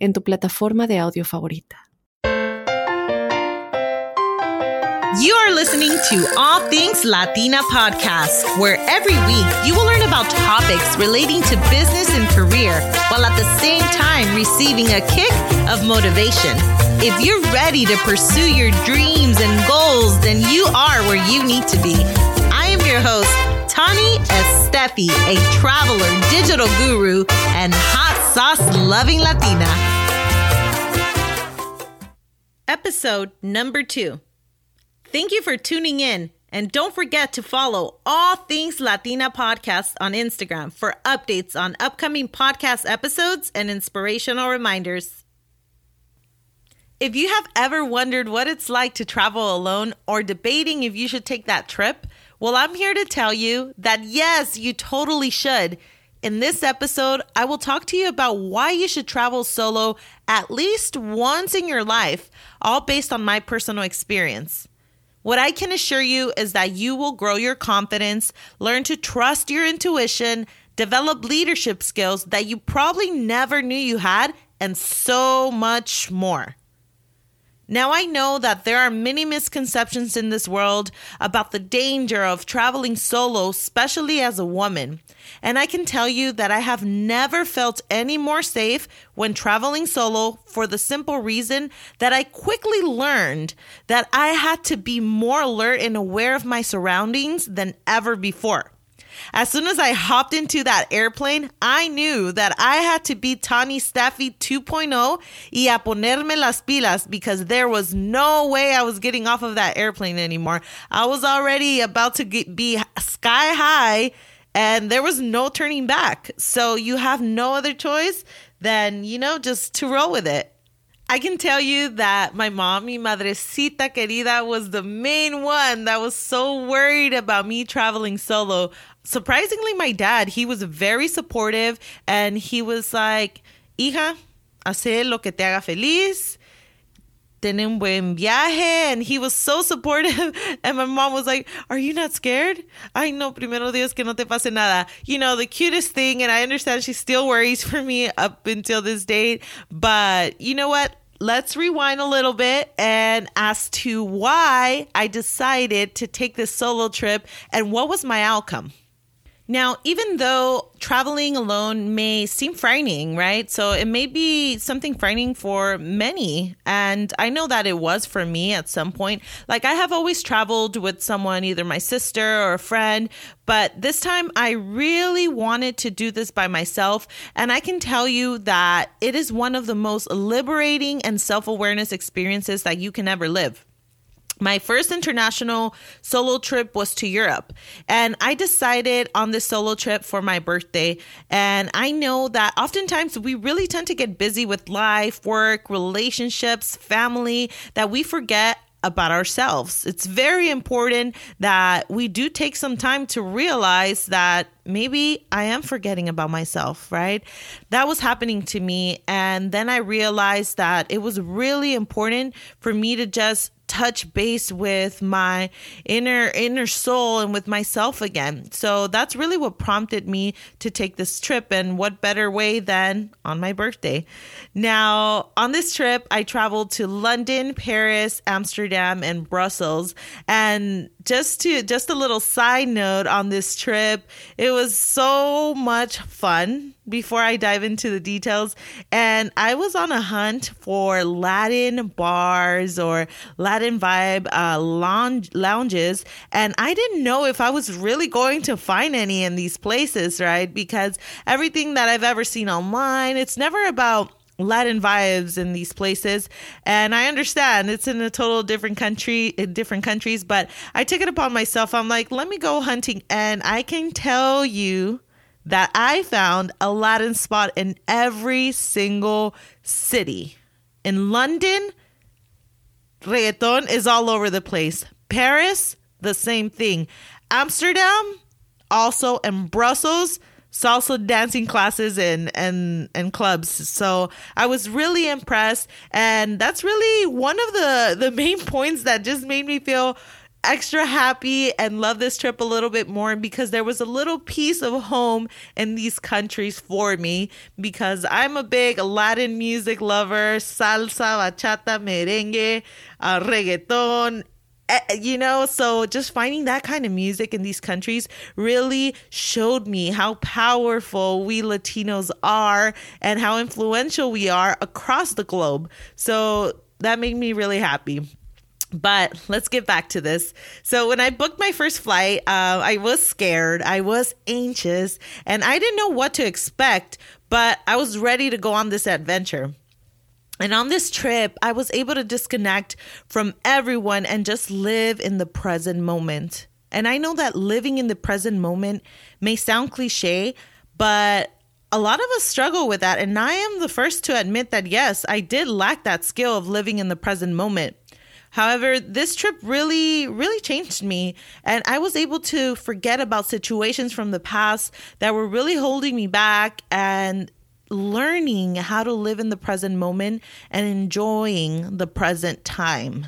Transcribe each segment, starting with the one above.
en tu plataforma de audio favorita. You are listening to All Things Latina podcast, where every week you will learn about topics relating to business and career, while at the same time receiving a kick of motivation. If you're ready to pursue your dreams and goals, then you are where you need to be. I am your host, Tani Estefi, a traveler, digital guru, and hot sauce loving Latina. Episode number two. Thank you for tuning in. And don't forget to follow All Things Latina Podcast on Instagram for updates on upcoming podcast episodes and inspirational reminders. If you have ever wondered what it's like to travel alone or debating if you should take that trip, well, I'm here to tell you that yes, you totally should. In this episode, I will talk to you about why you should travel solo at least once in your life, all based on my personal experience. What I can assure you is that you will grow your confidence, learn to trust your intuition, develop leadership skills that you probably never knew you had, and so much more. Now, I know that there are many misconceptions in this world about the danger of traveling solo, especially as a woman. And I can tell you that I have never felt any more safe when traveling solo for the simple reason that I quickly learned that I had to be more alert and aware of my surroundings than ever before. As soon as I hopped into that airplane, I knew that I had to be Tani Estefi 2.0 y a ponerme las pilas because there was no way I was getting off of that airplane anymore. I was already about to get, be sky high and there was no turning back. So you have no other choice than, you know, just to roll with it. I can tell you that my mom, mi madrecita querida, was the main one that was so worried about me traveling solo surprisingly, my dad, he was very supportive and he was like, hija, hace lo que te haga feliz. Ten un buen viaje. And he was so supportive. And my mom was like, Are you not scared? I know, primero Dios que no te pase nada. You know, the cutest thing. And I understand she still worries for me up until this date. But you know what? Let's rewind a little bit and as to why I decided to take this solo trip and what was my outcome. Now, even though traveling alone may seem frightening, right? So it may be something frightening for many. And I know that it was for me at some point. Like I have always traveled with someone, either my sister or a friend, but this time I really wanted to do this by myself. And I can tell you that it is one of the most liberating and self awareness experiences that you can ever live. My first international solo trip was to Europe. And I decided on this solo trip for my birthday. And I know that oftentimes we really tend to get busy with life, work, relationships, family, that we forget about ourselves. It's very important that we do take some time to realize that maybe I am forgetting about myself, right? That was happening to me. And then I realized that it was really important for me to just touch base with my inner inner soul and with myself again. So that's really what prompted me to take this trip and what better way than on my birthday. Now, on this trip, I traveled to London, Paris, Amsterdam, and Brussels. And just to just a little side note on this trip, it was so much fun before I dive into the details. And I was on a hunt for Latin bars or Latin vibe uh, lounge, lounges. And I didn't know if I was really going to find any in these places, right? Because everything that I've ever seen online, it's never about Latin vibes in these places. And I understand it's in a total different country, in different countries, but I took it upon myself. I'm like, let me go hunting. And I can tell you that I found a Latin spot in every single city. In London, reggaeton is all over the place. Paris, the same thing. Amsterdam, also, and Brussels, salsa dancing classes and and and clubs. So I was really impressed, and that's really one of the the main points that just made me feel extra happy and love this trip a little bit more because there was a little piece of home in these countries for me because I'm a big Latin music lover, salsa, bachata, merengue, uh, reggaeton, Eh, you know, so just finding that kind of music in these countries really showed me how powerful we Latinos are and how influential we are across the globe. So that made me really happy. But let's get back to this. So, when I booked my first flight, uh, I was scared, I was anxious, and I didn't know what to expect, but I was ready to go on this adventure. And on this trip, I was able to disconnect from everyone and just live in the present moment. And I know that living in the present moment may sound cliche, but a lot of us struggle with that. And I am the first to admit that, yes, I did lack that skill of living in the present moment. However, this trip really, really changed me. And I was able to forget about situations from the past that were really holding me back and learning how to live in the present moment and enjoying the present time.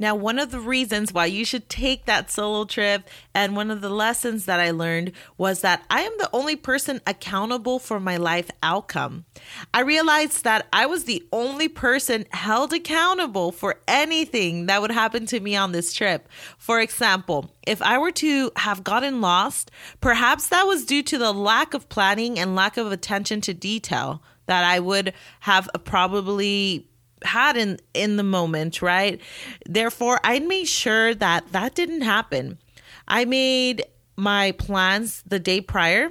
Now, one of the reasons why you should take that solo trip and one of the lessons that I learned was that I am the only person accountable for my life outcome. I realized that I was the only person held accountable for anything that would happen to me on this trip. For example, if I were to have gotten lost, perhaps that was due to the lack of planning and lack of attention to detail that I would have probably had in in the moment, right? Therefore, I made sure that that didn't happen. I made my plans the day prior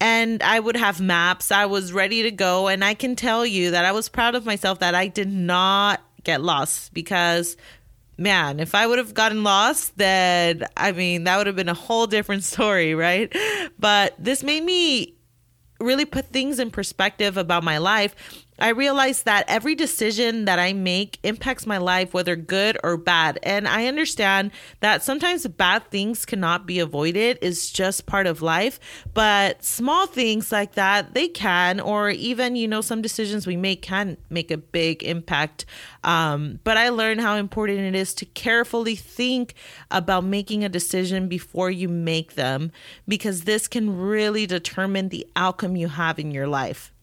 and I would have maps. I was ready to go and I can tell you that I was proud of myself that I did not get lost because man, if I would have gotten lost, then I mean, that would have been a whole different story, right? But this made me really put things in perspective about my life I realize that every decision that I make impacts my life, whether good or bad. And I understand that sometimes bad things cannot be avoided, it's just part of life. But small things like that, they can, or even, you know, some decisions we make can make a big impact. Um, but I learned how important it is to carefully think about making a decision before you make them, because this can really determine the outcome you have in your life.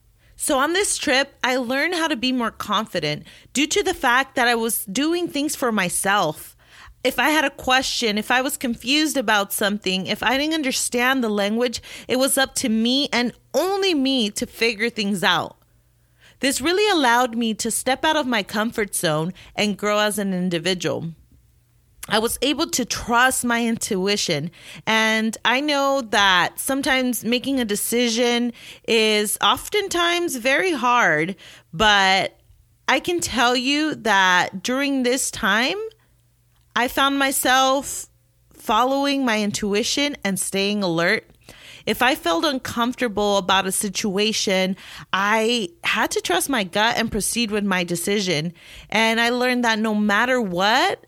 So, on this trip, I learned how to be more confident due to the fact that I was doing things for myself. If I had a question, if I was confused about something, if I didn't understand the language, it was up to me and only me to figure things out. This really allowed me to step out of my comfort zone and grow as an individual. I was able to trust my intuition. And I know that sometimes making a decision is oftentimes very hard, but I can tell you that during this time, I found myself following my intuition and staying alert. If I felt uncomfortable about a situation, I had to trust my gut and proceed with my decision. And I learned that no matter what,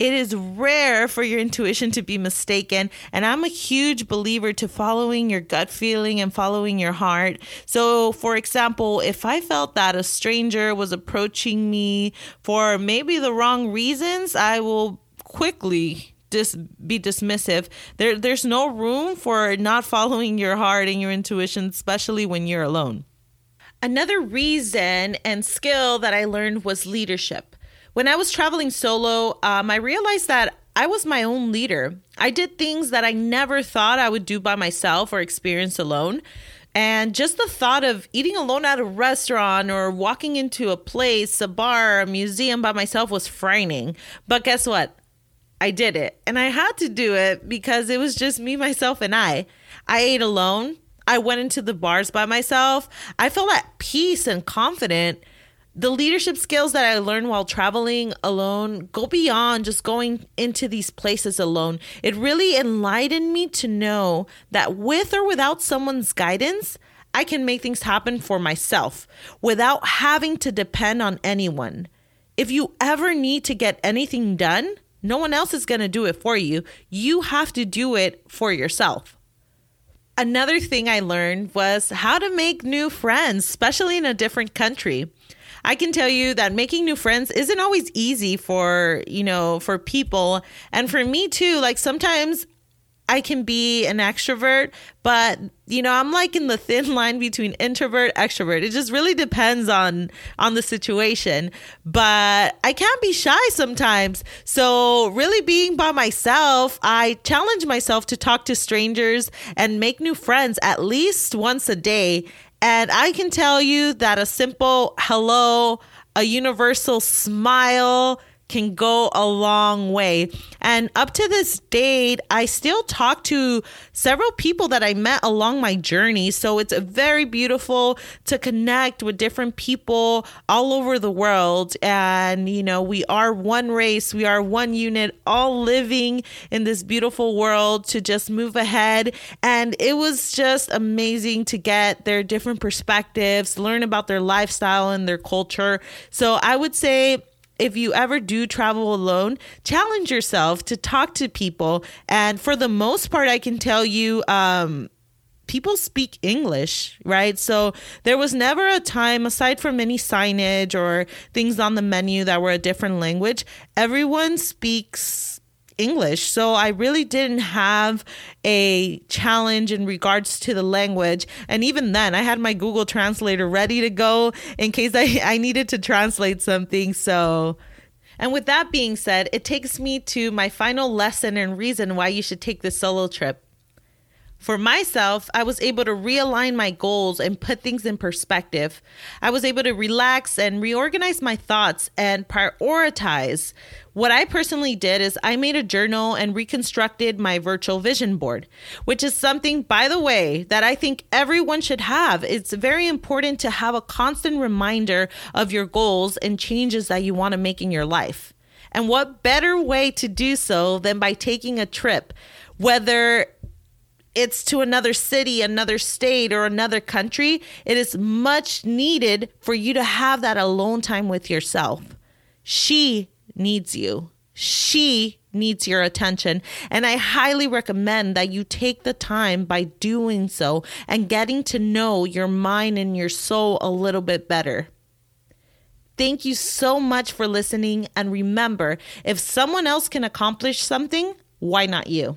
it is rare for your intuition to be mistaken. And I'm a huge believer to following your gut feeling and following your heart. So, for example, if I felt that a stranger was approaching me for maybe the wrong reasons, I will quickly dis- be dismissive. There, there's no room for not following your heart and your intuition, especially when you're alone. Another reason and skill that I learned was leadership. When I was traveling solo, um, I realized that I was my own leader. I did things that I never thought I would do by myself or experience alone. And just the thought of eating alone at a restaurant or walking into a place, a bar, a museum by myself was frightening. But guess what? I did it. And I had to do it because it was just me, myself, and I. I ate alone. I went into the bars by myself. I felt at peace and confident the leadership skills that I learned while traveling alone go beyond just going into these places alone. It really enlightened me to know that with or without someone's guidance, I can make things happen for myself without having to depend on anyone. If you ever need to get anything done, no one else is going to do it for you. You have to do it for yourself. Another thing I learned was how to make new friends, especially in a different country. I can tell you that making new friends isn't always easy for, you know, for people. And for me too, like sometimes I can be an extrovert, but you know, I'm like in the thin line between introvert extrovert. It just really depends on on the situation. But I can be shy sometimes. So, really being by myself, I challenge myself to talk to strangers and make new friends at least once a day. And I can tell you that a simple hello, a universal smile, can go a long way. And up to this date, I still talk to several people that I met along my journey. So it's very beautiful to connect with different people all over the world. And, you know, we are one race, we are one unit, all living in this beautiful world to just move ahead. And it was just amazing to get their different perspectives, learn about their lifestyle and their culture. So I would say, if you ever do travel alone, challenge yourself to talk to people. And for the most part, I can tell you, um, people speak English, right? So there was never a time, aside from any signage or things on the menu that were a different language, everyone speaks English. So I really didn't have a challenge in regards to the language. And even then, I had my Google Translator ready to go in case I, I needed to translate something. So. And with that being said, it takes me to my final lesson and reason why you should take this solo trip. For myself, I was able to realign my goals and put things in perspective. I was able to relax and reorganize my thoughts and prioritize. What I personally did is I made a journal and reconstructed my virtual vision board, which is something, by the way, that I think everyone should have. It's very important to have a constant reminder of your goals and changes that you want to make in your life. And what better way to do so than by taking a trip? Whether it's to another city, another state, or another country, it is much needed for you to have that alone time with yourself. She needs you. She needs your attention. And I highly recommend that you take the time by doing so and getting to know your mind and your soul a little bit better. Thank you so much for listening. And remember, if someone else can accomplish something, why not you?